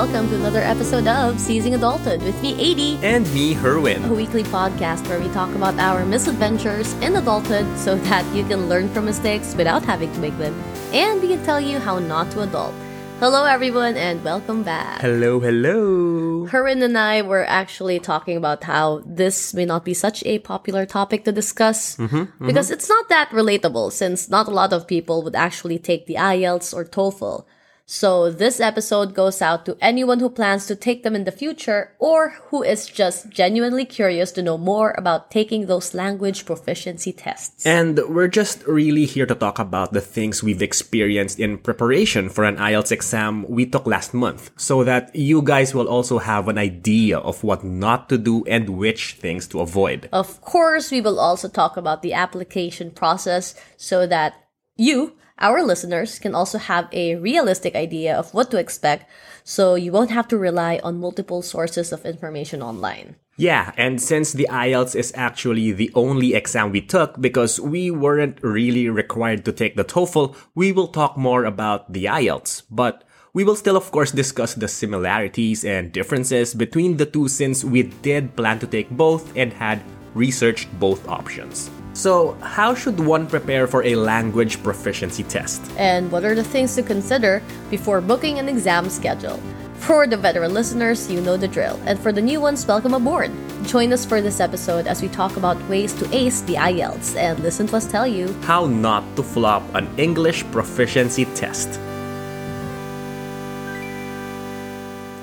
welcome to another episode of Seizing Adulthood with me, Adi, And me, Herwin. a weekly podcast where we talk about our misadventures in adulthood so that you can learn from mistakes without having to make them. And we can tell you how not to adult. Hello, everyone, and welcome back. Hello, hello. Herwin and I were actually talking about how this may not be such a popular topic to discuss mm-hmm, mm-hmm. because it's not that relatable since not a lot of people would actually take the IELTS or TOEFL. So this episode goes out to anyone who plans to take them in the future or who is just genuinely curious to know more about taking those language proficiency tests. And we're just really here to talk about the things we've experienced in preparation for an IELTS exam we took last month so that you guys will also have an idea of what not to do and which things to avoid. Of course, we will also talk about the application process so that you, our listeners, can also have a realistic idea of what to expect so you won't have to rely on multiple sources of information online. Yeah, and since the IELTS is actually the only exam we took because we weren't really required to take the TOEFL, we will talk more about the IELTS. But we will still, of course, discuss the similarities and differences between the two since we did plan to take both and had researched both options. So, how should one prepare for a language proficiency test? And what are the things to consider before booking an exam schedule? For the veteran listeners, you know the drill. And for the new ones, welcome aboard. Join us for this episode as we talk about ways to ace the IELTS and listen to us tell you How not to flop an English proficiency test.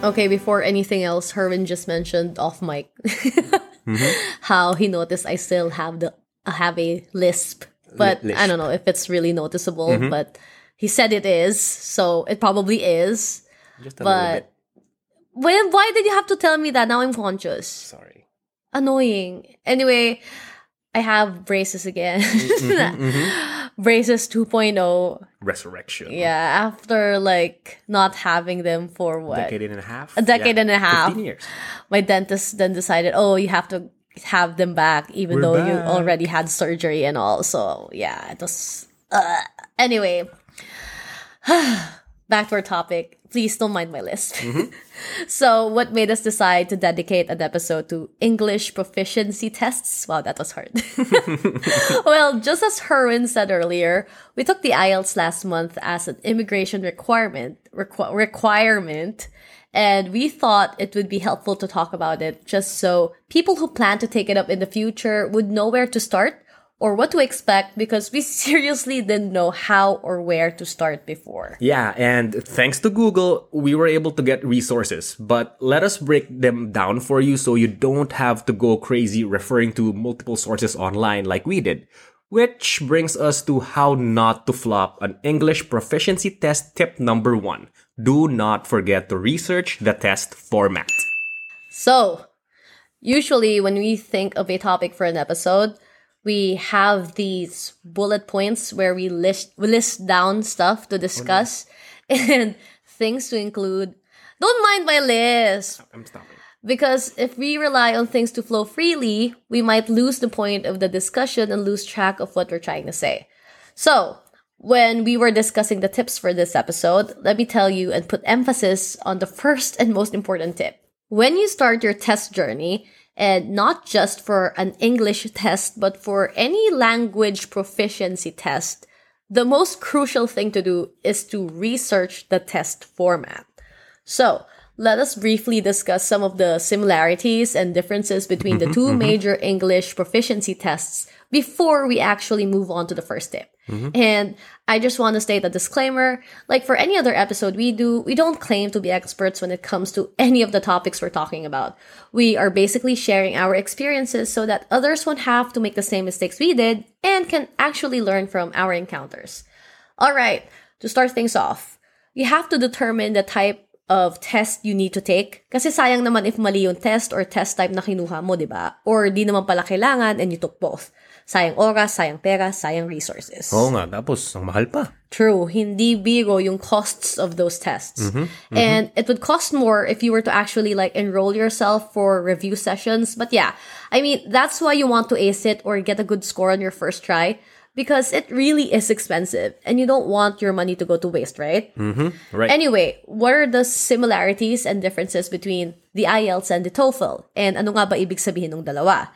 Okay, before anything else, Herwin just mentioned off mic mm-hmm. how he noticed I still have the have a lisp, but Li- I don't know if it's really noticeable. Mm-hmm. But he said it is, so it probably is. Just a little But bit. when why did you have to tell me that? Now I'm conscious. Sorry. Annoying. Anyway, I have braces again. Mm-hmm, mm-hmm, mm-hmm. braces 2.0. Resurrection. Yeah, after like not having them for what? A decade and a half. A decade and a half. 15 years. my dentist then decided, oh, you have to have them back, even We're though you already had surgery and all. So yeah, it was. Uh, anyway, back to our topic. Please don't mind my list. Mm-hmm. so, what made us decide to dedicate an episode to English proficiency tests? Wow, that was hard. well, just as Herwin said earlier, we took the IELTS last month as an immigration requirement requ- requirement, and we thought it would be helpful to talk about it just so people who plan to take it up in the future would know where to start or what to expect because we seriously didn't know how or where to start before. Yeah, and thanks to Google, we were able to get resources. But let us break them down for you so you don't have to go crazy referring to multiple sources online like we did. Which brings us to how not to flop an English proficiency test tip number one. Do not forget to research the test format. So, usually when we think of a topic for an episode, we have these bullet points where we list we list down stuff to discuss and things to include. Don't mind my list I'm stopping. because if we rely on things to flow freely, we might lose the point of the discussion and lose track of what we're trying to say. So, when we were discussing the tips for this episode, let me tell you and put emphasis on the first and most important tip. When you start your test journey, and not just for an English test, but for any language proficiency test, the most crucial thing to do is to research the test format. So, let us briefly discuss some of the similarities and differences between the mm-hmm, 2 mm-hmm. major English proficiency tests before we actually move on to the first tip. Mm-hmm. And I just want to state a disclaimer like for any other episode we do, we don't claim to be experts when it comes to any of the topics we're talking about. We are basically sharing our experiences so that others won't have to make the same mistakes we did and can actually learn from our encounters. All right, to start things off, you have to determine the type of test you need to take. Kasi sayang naman if mali yung test or test type na kinuha mo, di? Or di naman pala kailangan and you took both. Sayang oras, sayang pera, sayang resources. Oo nga, tapos ang mahal pa. True, hindi biro yung costs of those tests. And it would cost more if you were to actually like enroll yourself for review sessions. But yeah, I mean, that's why you want to ace it or get a good score on your first try because it really is expensive and you don't want your money to go to waste, right? Right. Anyway, what are the similarities and differences between the IELTS and the TOEFL? And ano nga ba ibig sabihin ng dalawa?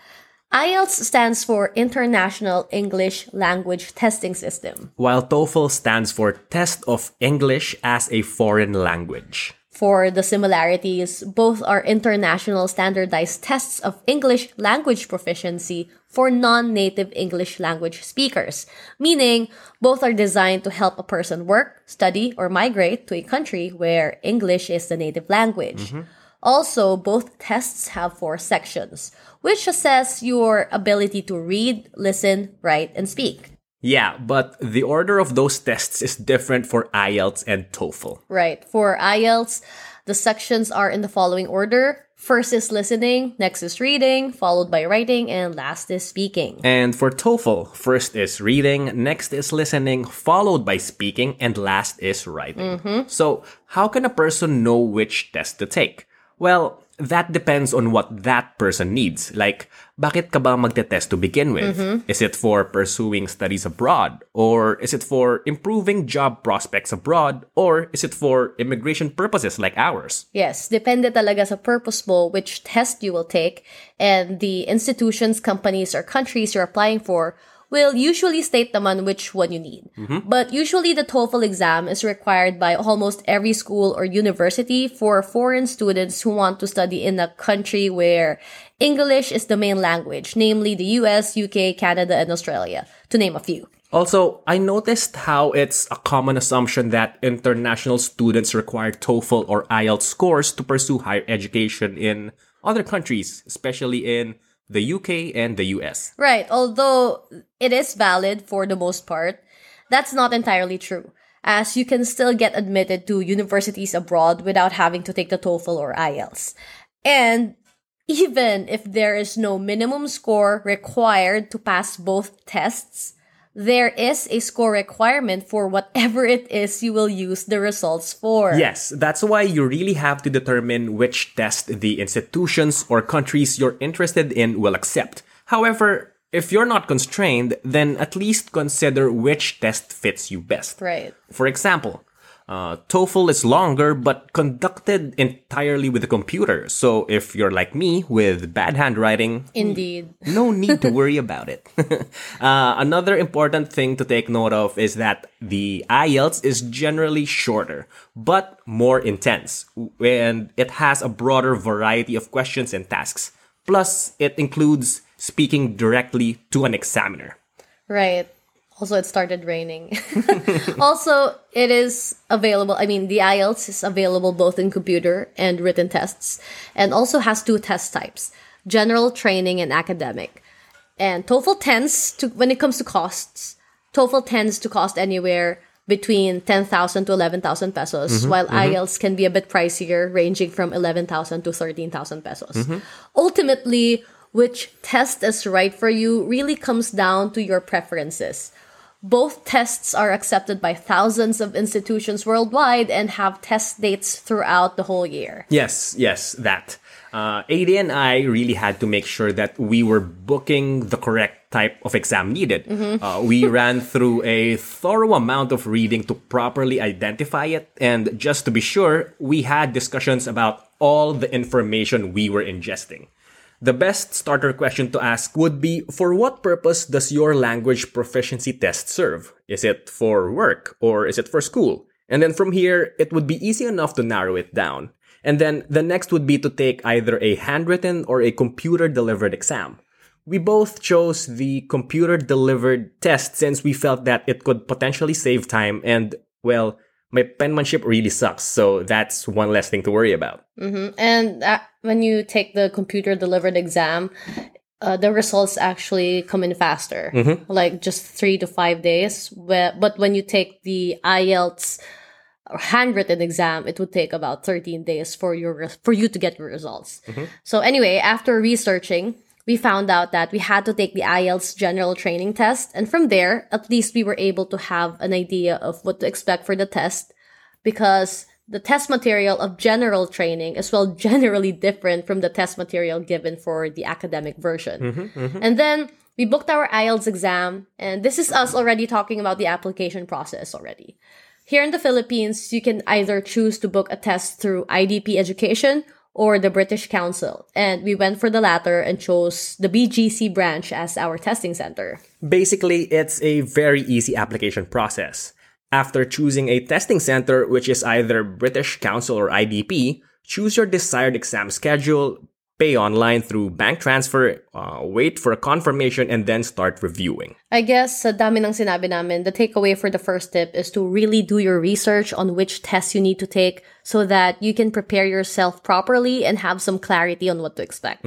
IELTS stands for International English Language Testing System. While TOEFL stands for Test of English as a Foreign Language. For the similarities, both are international standardized tests of English language proficiency for non-native English language speakers, meaning both are designed to help a person work, study, or migrate to a country where English is the native language. Mm-hmm. Also, both tests have four sections, which assess your ability to read, listen, write, and speak. Yeah, but the order of those tests is different for IELTS and TOEFL. Right. For IELTS, the sections are in the following order. First is listening, next is reading, followed by writing, and last is speaking. And for TOEFL, first is reading, next is listening, followed by speaking, and last is writing. Mm-hmm. So, how can a person know which test to take? Well, that depends on what that person needs. Like, bakit ka ba magte-test to begin with? Is it for pursuing studies abroad? Or is it for improving job prospects abroad? Or is it for immigration purposes like ours? Yes, depende talaga sa purpose mo which test you will take, and the institutions, companies, or countries you're applying for will usually state naman which one you need. Mm-hmm. But usually the TOEFL exam is required by almost every school or university for foreign students who want to study in a country where English is the main language, namely the US, UK, Canada, and Australia, to name a few. Also, I noticed how it's a common assumption that international students require TOEFL or IELTS scores to pursue higher education in other countries, especially in the UK and the US. Right, although it is valid for the most part, that's not entirely true, as you can still get admitted to universities abroad without having to take the TOEFL or IELTS. And even if there is no minimum score required to pass both tests, there is a score requirement for whatever it is you will use the results for. Yes, that's why you really have to determine which test the institutions or countries you're interested in will accept. However, if you're not constrained, then at least consider which test fits you best. Right. For example, uh, TOEFL is longer but conducted entirely with a computer. So if you're like me with bad handwriting, Indeed. no need to worry about it. uh, another important thing to take note of is that the IELTS is generally shorter, but more intense, and it has a broader variety of questions and tasks. Plus, it includes speaking directly to an examiner. Right. Also, it started raining. also, it is available. I mean, the IELTS is available both in computer and written tests, and also has two test types general training and academic. And TOEFL tends to, when it comes to costs, TOEFL tends to cost anywhere between 10,000 to 11,000 pesos, mm-hmm, while mm-hmm. IELTS can be a bit pricier, ranging from 11,000 to 13,000 pesos. Mm-hmm. Ultimately, which test is right for you really comes down to your preferences. Both tests are accepted by thousands of institutions worldwide and have test dates throughout the whole year. Yes, yes, that. Uh, AD and I really had to make sure that we were booking the correct type of exam needed. Uh, we ran through a thorough amount of reading to properly identify it, and just to be sure, we had discussions about all the information we were ingesting. The best starter question to ask would be For what purpose does your language proficiency test serve? Is it for work or is it for school? And then from here, it would be easy enough to narrow it down. And then the next would be to take either a handwritten or a computer delivered exam. We both chose the computer delivered test since we felt that it could potentially save time and, well, my penmanship really sucks, so that's one less thing to worry about. And uh, when you take the computer delivered exam, uh, the results actually come in faster, like just three to five days. Where, but when you take the IELTS handwritten exam, it would take about 13 days for your for you to get your results. So anyway, after researching, we found out that we had to take the IELTS general training test, and from there, at least we were able to have an idea of what to expect for the test, because the test material of general training is well generally different from the test material given for the academic version. Mm-hmm, mm-hmm. And then we booked our IELTS exam, and this is us already talking about the application process already. Here in the Philippines, you can either choose to book a test through IDP Education or the British Council, and we went for the latter and chose the BGC branch as our testing center. Basically, it's a very easy application process. After choosing a testing center, which is either British Council or IDP, choose your desired exam schedule, pay online through bank transfer, uh, wait for a confirmation, and then start reviewing. I guess sa dami ng sinabi namin, the takeaway for the first tip is to really do your research on which tests you need to take so that you can prepare yourself properly and have some clarity on what to expect.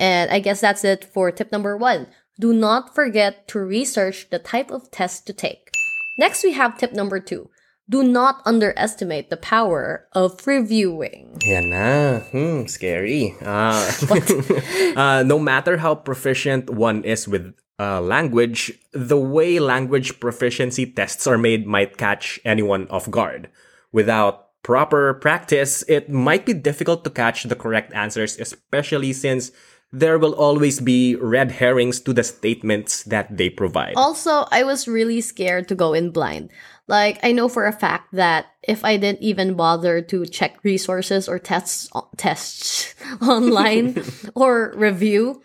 And I guess that's it for tip number one. Do not forget to research the type of test to take. Next, we have tip number two. Do not underestimate the power of reviewing. Yan na. Hmm, scary. Uh, uh, no matter how proficient one is with uh, language, the way language proficiency tests are made might catch anyone off guard. Without proper practice, it might be difficult to catch the correct answers, especially since there will always be red herrings to the statements that they provide. Also, I was really scared to go in blind. Like, I know for a fact that if I didn't even bother to check resources or tests, tests online or review,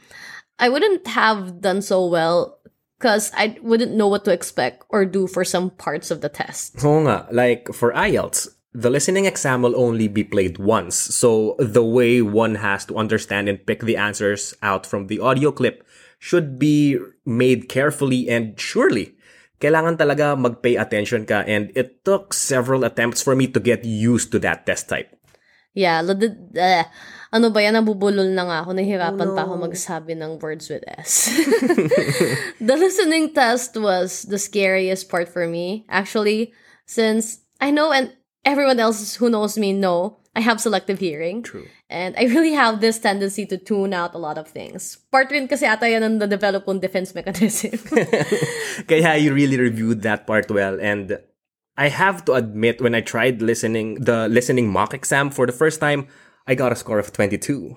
I wouldn't have done so well because I wouldn't know what to expect or do for some parts of the test. Oo nga, like for IELTS, the listening exam will only be played once. So the way one has to understand and pick the answers out from the audio clip should be made carefully and surely. Kailangan talaga mag-pay attention ka and it took several attempts for me to get used to that test type. Yeah, uh, ano ba yan, nabubulol na nga ako, nahihirapan pa ako magsabi ng words with S. the listening test was the scariest part for me, actually, since I know and everyone else who knows me know I have selective hearing. True. And I really have this tendency to tune out a lot of things. Part rin kasi ata yan ang na-develop kong defense mechanism. Kaya you really reviewed that part well and I have to admit when I tried listening the listening mock exam for the first time, I got a score of 22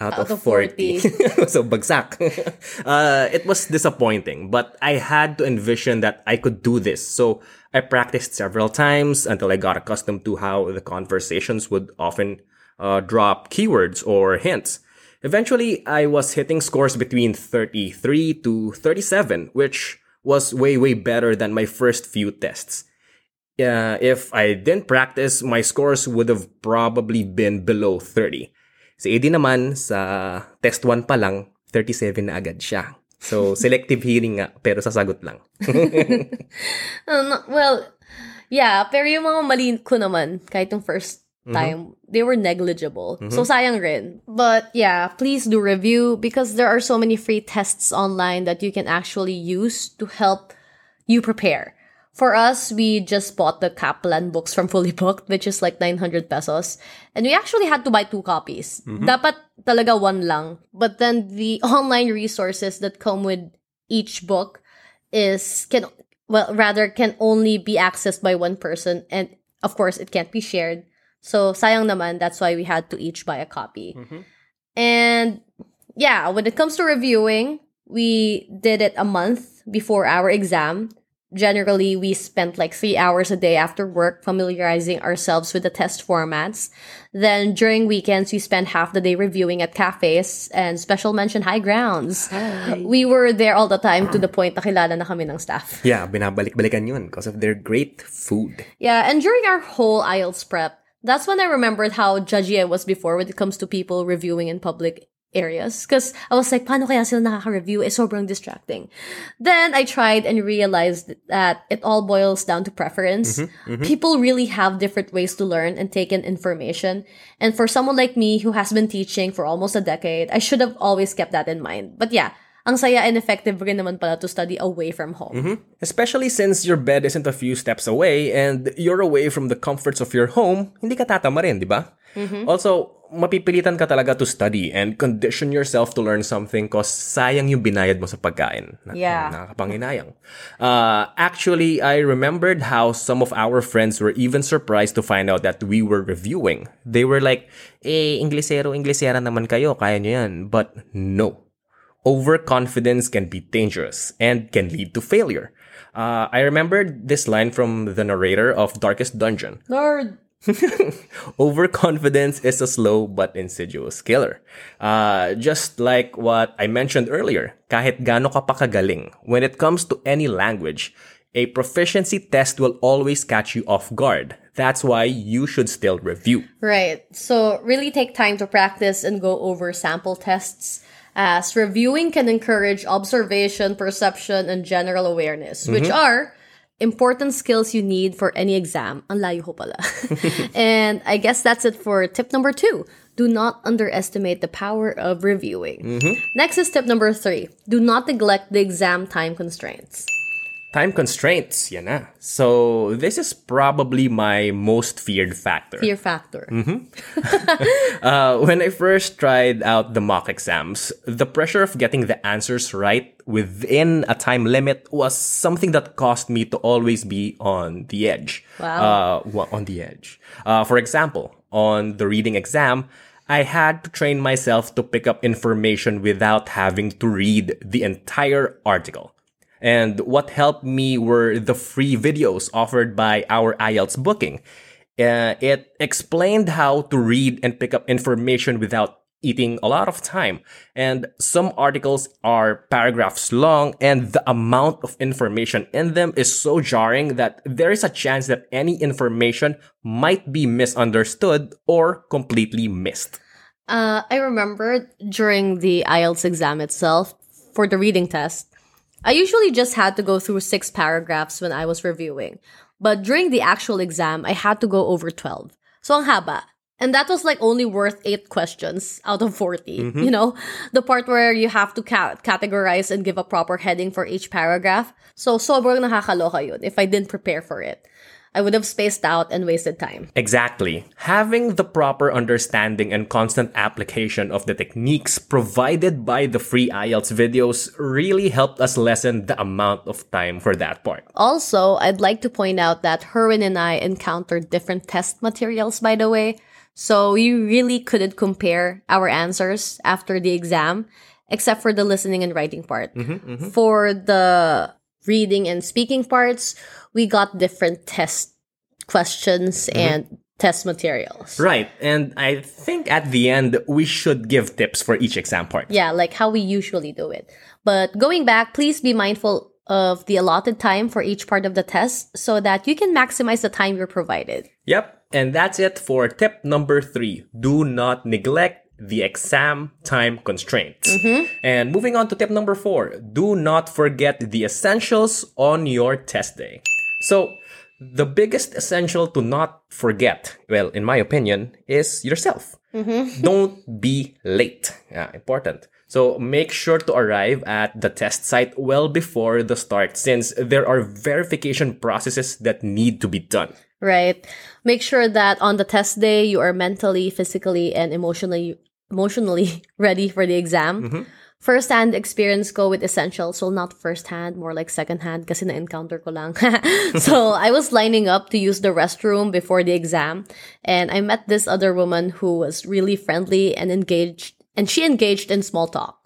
out, Out of, of 40. so bagsak. uh, it was disappointing, but I had to envision that I could do this. So I practiced several times until I got accustomed to how the conversations would often uh, drop keywords or hints. Eventually, I was hitting scores between 33 to 37, which was way, way better than my first few tests. Uh, if I didn't practice, my scores would have probably been below 30. Si Eddie naman, sa test 1 pa lang, 37 na agad siya. So, selective hearing nga, pero sasagot lang. Um, well, yeah, pero yung mga mali ko naman, kahit yung first time, they were negligible. So, sayang rin. But yeah, please do review because there are so many free tests online that you can actually use to help you prepare. For us, we just bought the Kaplan books from Fully Booked, which is like 900 pesos. And we actually had to buy two copies. Mm-hmm. Dapat talaga one lang. But then the online resources that come with each book is can well rather can only be accessed by one person and of course it can't be shared. So sayang naman that's why we had to each buy a copy. Mm-hmm. And yeah, when it comes to reviewing, we did it a month before our exam. Generally, we spent like three hours a day after work familiarizing ourselves with the test formats. Then during weekends, we spent half the day reviewing at cafes and special mention high grounds. We were there all the time to the point na kilala na kami ng staff. Yeah, binabalik-balikan yun because of their great food. Yeah, and during our whole IELTS prep, that's when I remembered how judgy I was before when it comes to people reviewing in public areas. Because I was like, paano kaya sila nakaka-review? Eh, sobrang distracting. Then I tried and realized that it all boils down to preference. People really have different ways to learn and take in information. And for someone like me who has been teaching for almost a decade, I should have always kept that in mind. But yeah, ang saya and effective rin naman pala to study away from home. Especially since your bed isn't a few steps away and you're away from the comforts of your home, hindi ka tatama rin, di ba? Also, mapipilitan ka talaga to study and condition yourself to learn something cause sayang yung binayad mo sa pagkain. Na- Yeah. Nakakapanginayang. Uh, actually, I remembered how some of our friends were even surprised to find out that we were reviewing. They were like, eh, Inglesero, Inglesera naman kayo, kaya nyo yan. But no. Overconfidence can be dangerous and can lead to failure. Uh, I remembered this line from the narrator of Darkest Dungeon. Nerd. Overconfidence is a slow but insidious killer. Uh, just like what I mentioned earlier, kahit gaano ka pa kagaling, when it comes to any language, a proficiency test will always catch you off guard. That's why you should still review. Right. So really take time to practice and go over sample tests as reviewing can encourage observation, perception, and general awareness, which mm-hmm. are important skills you need for any exam. Ang layo ko pala. and I guess that's it for tip number two. Do not underestimate the power of reviewing. Mm-hmm. Next is tip number three. Do not neglect the exam time constraints. Time constraints, yan na. So, this is probably my most feared factor. Fear factor. Uh, when I first tried out the mock exams, the pressure of getting the answers right within a time limit was something that caused me to always be on the edge. Wow. Uh, on the edge. Uh, for example, on the reading exam, I had to train myself to pick up information without having to read the entire article. And what helped me were the free videos offered by our IELTS booking. Uh, it explained how to read and pick up information without eating a lot of time. And some articles are paragraphs long, and the amount of information in them is so jarring that there is a chance that any information might be misunderstood or completely missed. Uh, I remember during the IELTS exam itself for the reading test, I usually just had to go through six paragraphs when I was reviewing. But during the actual exam, I had to go over 12. So ang haba. And that was like only worth eight questions out of 40. Mm-hmm. You know, the part where you have to ca- categorize and give a proper heading for each paragraph. So sobrang nakakaloka yun if I didn't prepare for it. I would have spaced out and wasted time. Exactly. Having the proper understanding and constant application of the techniques provided by the free IELTS videos really helped us lessen the amount of time for that part. Also, I'd like to point out that Herwin and I encountered different test materials, by the way. So we really couldn't compare our answers after the exam, except for the listening and writing part. Mm-hmm, mm-hmm. For the reading and speaking parts, we got different test questions mm-hmm. and test materials. Right. And I think at the end, we should give tips for each exam part. Yeah, like how we usually do it. But going back, please be mindful of the allotted time for each part of the test so that you can maximize the time you're provided. Yep. And that's it for tip number three. Do not neglect the exam time constraints. Mm-hmm. And moving on to tip number four, do not forget the essentials on your test day. So, the biggest essential to not forget, well, in my opinion, is yourself. Mm-hmm. Don't be late. Yeah, important. So make sure to arrive at the test site well before the start since there are verification processes that need to be done. Right. Make sure that on the test day you are mentally, physically, and emotionally emotionally ready for the exam. Mm-hmm. First-hand experience go with essentials. Well, not first-hand, more like second-hand kasi na-encounter ko lang. so, I was lining up to use the restroom before the exam. And I met this other woman who was really friendly and engaged. And she engaged in small talk.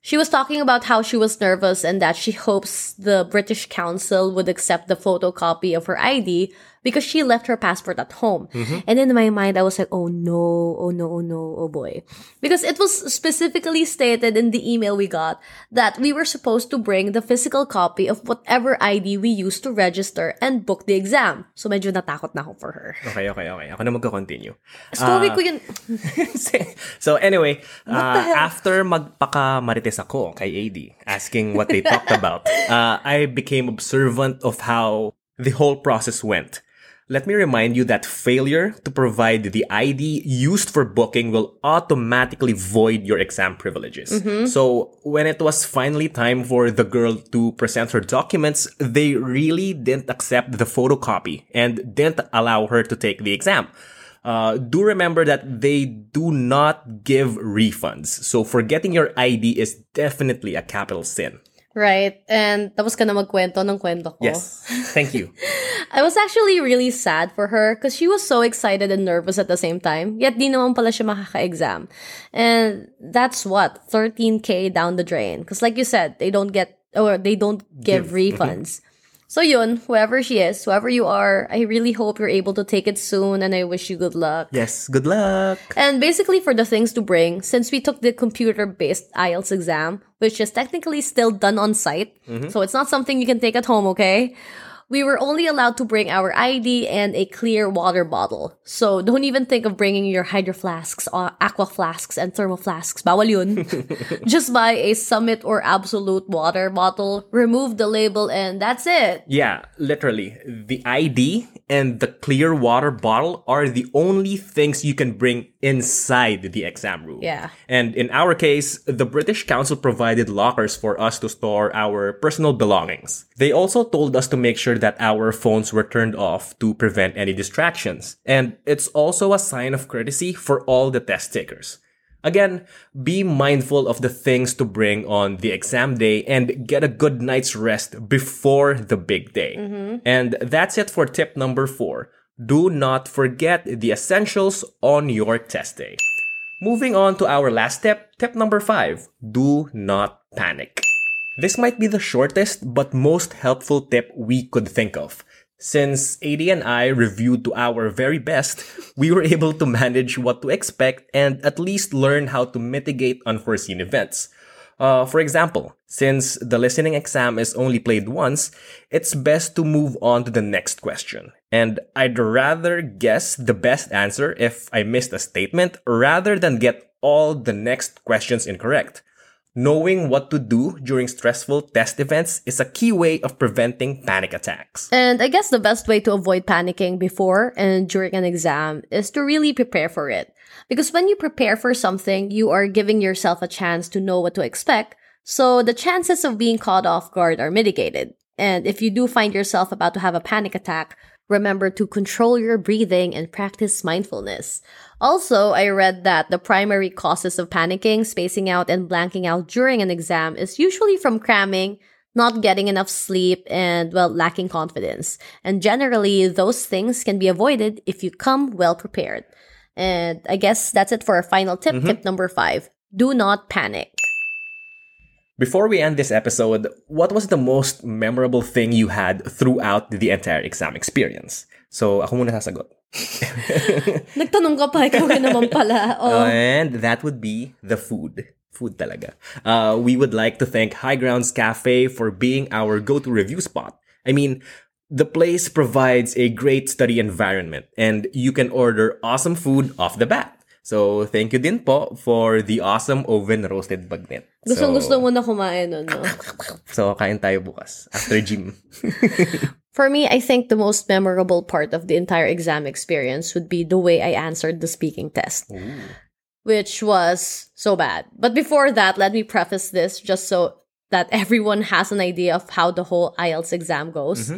She was talking about how she was nervous and that she hopes the British Council would accept the photocopy of her ID because she left her passport at home. And in my mind, I was like, oh no, oh no, oh no, oh boy. Because it was specifically stated in the email we got that we were supposed to bring the physical copy of whatever ID we used to register and book the exam. So medyo natakot na ako for her. Okay, okay, okay. Ako na magko-continue. Story ko yun. so anyway, uh, after magpaka-marites ako kay AD, asking what they talked about, uh, I became observant of how the whole process went. Let me remind you that failure to provide the ID used for booking will automatically void your exam privileges. So when it was finally time for the girl to present her documents, they really didn't accept the photocopy and didn't allow her to take the exam. Uh, do remember that they do not give refunds. So forgetting your ID is definitely a capital sin. Right? And tapos ka na magkwento ng kwento ko. Yes. Thank you. I was actually really sad for her because she was so excited and nervous at the same time. Yet di naman pala siya makaka-exam. And that's what? 13k down the drain. Because like you said, they don't get, or they don't give, Give. Mhm. refunds. So yun, whoever she is, whoever you are, I really hope you're able to take it soon and I wish you good luck. Yes. Good luck. And basically, for the things to bring, since we took the computer based IELTS exam, which is technically still done on site, mm-hmm. so it's not something you can take at home, okay? We were only allowed to bring our ID and a clear water bottle. So don't even think of bringing your hydro flasks, uh, aqua flasks, and thermal flasks. Bawal yun. Just buy a Summit or Absolute water bottle, remove the label, and that's it. Yeah, literally. The ID and the clear water bottle are the only things you can bring inside the exam room. Yeah. And in our case, the British Council provided lockers for us to store our personal belongings. They also told us to make sure that our phones were turned off to prevent any distractions. And it's also a sign of courtesy for all the test takers. Again, be mindful of the things to bring on the exam day and get a good night's rest before the big day. Mm-hmm. And that's it for tip number four. Do not forget the essentials on your test day. Moving on to our last tip, tip number five. Do not panic. This might be the shortest but most helpful tip we could think of. Since AD and I reviewed to our very best, we were able to manage what to expect and at least learn how to mitigate unforeseen events. Uh, for example, since the listening exam is only played once, it's best to move on to the next question. And I'd rather guess the best answer if I missed a statement rather than get all the next questions incorrect. Knowing what to do during stressful test events is a key way of preventing panic attacks. And I guess the best way to avoid panicking before and during an exam is to really prepare for it. Because when you prepare for something, you are giving yourself a chance to know what to expect, so the chances of being caught off guard are mitigated. And if you do find yourself about to have a panic attack, remember to control your breathing and practice mindfulness. Also, I read that the primary causes of panicking, spacing out, and blanking out during an exam is usually from cramming, not getting enough sleep, and, well, lacking confidence. And generally, those things can be avoided if you come well prepared. And I guess that's it for our final tip. Mm-hmm. Tip number five do not panic. Before we end this episode, what was the most memorable thing you had throughout the entire exam experience? So, ako muna sasagot. Nagtanong ka pa, ikaw ka naman pala. Oh. And that would be the food. Food talaga. Uh, we would like to thank High Grounds Cafe for being our go-to review spot. I mean, the place provides a great study environment and you can order awesome food off the bat. So, thank you din po for the awesome oven roasted bagnet. Gustong so, gusto mo na kumain nun, no? So, kain tayo bukas after gym. For me, I think the most memorable part of the entire exam experience would be the way I answered the speaking test, which was so bad. But before that, let me preface this just so that everyone has an idea of how the whole IELTS exam goes.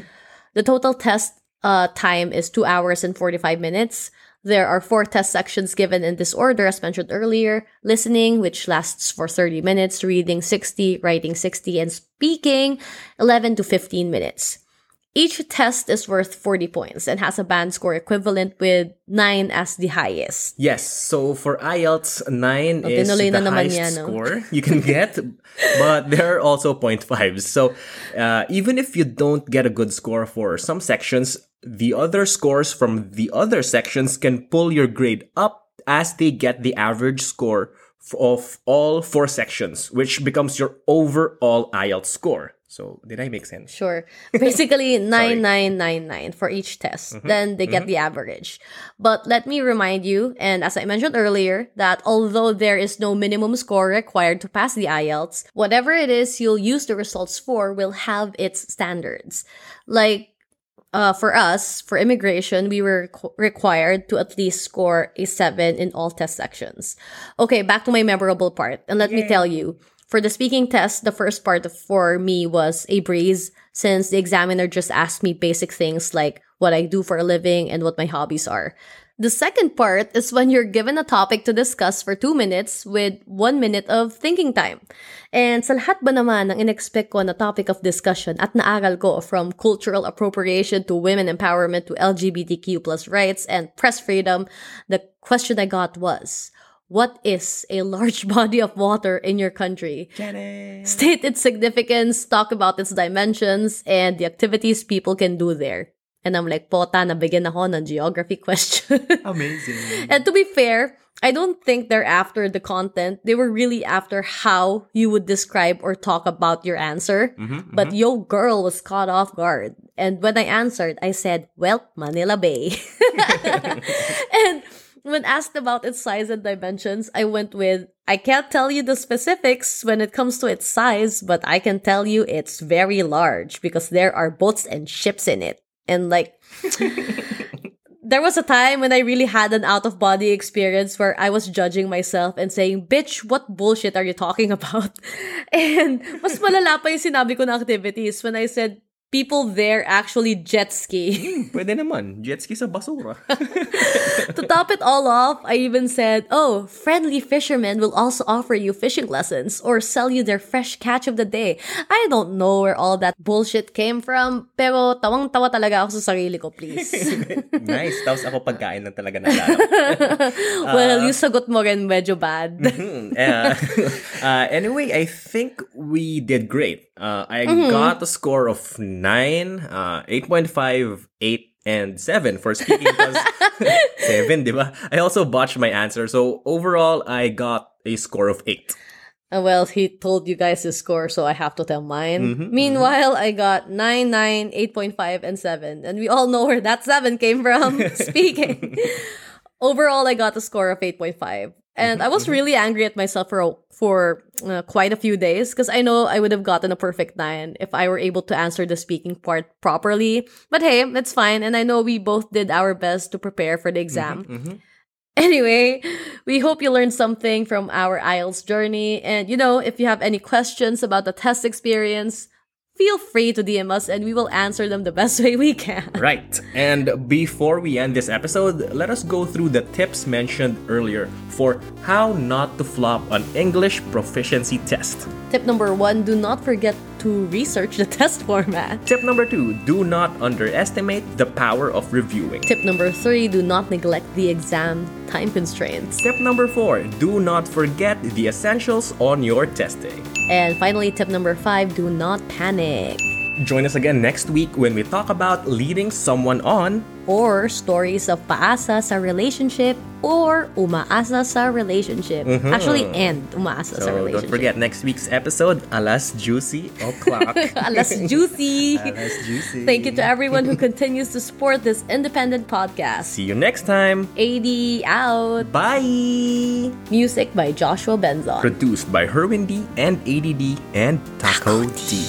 The total test uh, time is 2 hours and 45 minutes. There are four test sections given in this order, as mentioned earlier listening, which lasts for 30 minutes, reading 60, writing 60, and speaking 11 to 15 minutes. Each test is worth 40 points and has a band score equivalent with 9 as the highest. Yes, so for IELTS, 9 Oh, is tinuloy the naman highest yan, no? score you can get, but there are also 0.5s. So uh, even if you don't get a good score for some sections, the other scores from the other sections can pull your grade up as they get the average score of all four sections, which becomes your overall IELTS score. So did I make sense? Sure. Basically, 9999 for each test. Mm-hmm. Then they get mm-hmm. the average. But let me remind you, and as I mentioned earlier, that although there is no minimum score required to pass the IELTS, whatever it is you'll use the results for will have its standards. Like, uh, for us, for immigration, we were requ- required to at least score a seven in all test sections. Okay, back to my memorable part. And let me tell you, for the speaking test, the first part for me was a breeze since the examiner just asked me basic things like what I do for a living and what my hobbies are. The second part is when you're given a topic to discuss for two minutes with one minute of thinking time. And sa lahat ba naman ng in-expect ko na topic of discussion at naaral ko from cultural appropriation to women empowerment to LGBTQ plus rights and press freedom, the question I got was, what is a large body of water in your country? State its significance, talk about its dimensions, and the activities people can do there. And I'm like, pota, nabigyan ako ng geography question. Amazing. and to be fair, I don't think they're after the content. They were really after how you would describe or talk about your answer. Mm-hmm, mm-hmm. but yo girl was caught off guard. And when I answered, I said, well, Manila Bay. and when asked about its size and dimensions, I went with, I can't tell you the specifics when it comes to its size, but I can tell you it's very large because there are boats and ships in it. And like, there was a time when I really had an out of body experience where I was judging myself and saying, bitch, what bullshit are you talking about? And mas malala pa yung sinabi ko na activities when I said, people there actually jet ski. Pwede naman. Jet ski sa basura. to top it all off, I even said, oh, friendly fishermen will also offer you fishing lessons or sell you their fresh catch of the day. I don't know where all that bullshit came from, pero tawang-tawa talaga ako sa sarili ko, please. nice. Tapos ako pagkain lang talaga nalala. well, yung sagot mo rin medyo bad. Hmm, uh, uh, anyway, I think we did great. Uh, I Mm-hmm. got a score of 9, uh, 8.5, 8, and 7 for speaking because 7, di ba? I also botched my answer. So overall, I got a score of 8. Uh, well, he told you guys his score, so I have to tell mine. Mm-hmm, Meanwhile, I got 9, 9, 8.5, and 7. And we all know where that 7 came from. Speaking. Overall, I got a score of 8.5. And I was Mm-hmm, really angry at myself for, for uh, quite a few days because I know I would have gotten a perfect 9 if I were able to answer the speaking part properly. But hey, that's fine. And I know we both did our best to prepare for the exam. mm-hmm. Anyway, we hope you learned something from our IELTS journey. And you know, if you have any questions about the test experience, feel free to DM us and we will answer them the best way we can. Right. And before we end this episode, let us go through the tips mentioned earlier for how not to flop an English proficiency test. Tip number one do not forget to research the test format. Tip number two do not underestimate the power of reviewing. Tip number three do not neglect the exam time constraints. Tip number four do not forget the essentials on your test day. And finally, tip number five do not panic. Join us again next week when we talk about leading someone on. Or stories of paasa sa relationship or umaasa sa relationship. Mm-hmm. Actually, and umaasa sa So relationship. don't forget next week's episode, alas juicy o'clock. Alas juicy. alas juicy. Thank you to everyone who continues to support this independent podcast. See you next time. AD out. Bye. Music by Joshua Benzon. Produced by Herwin D and ADD and Taco D.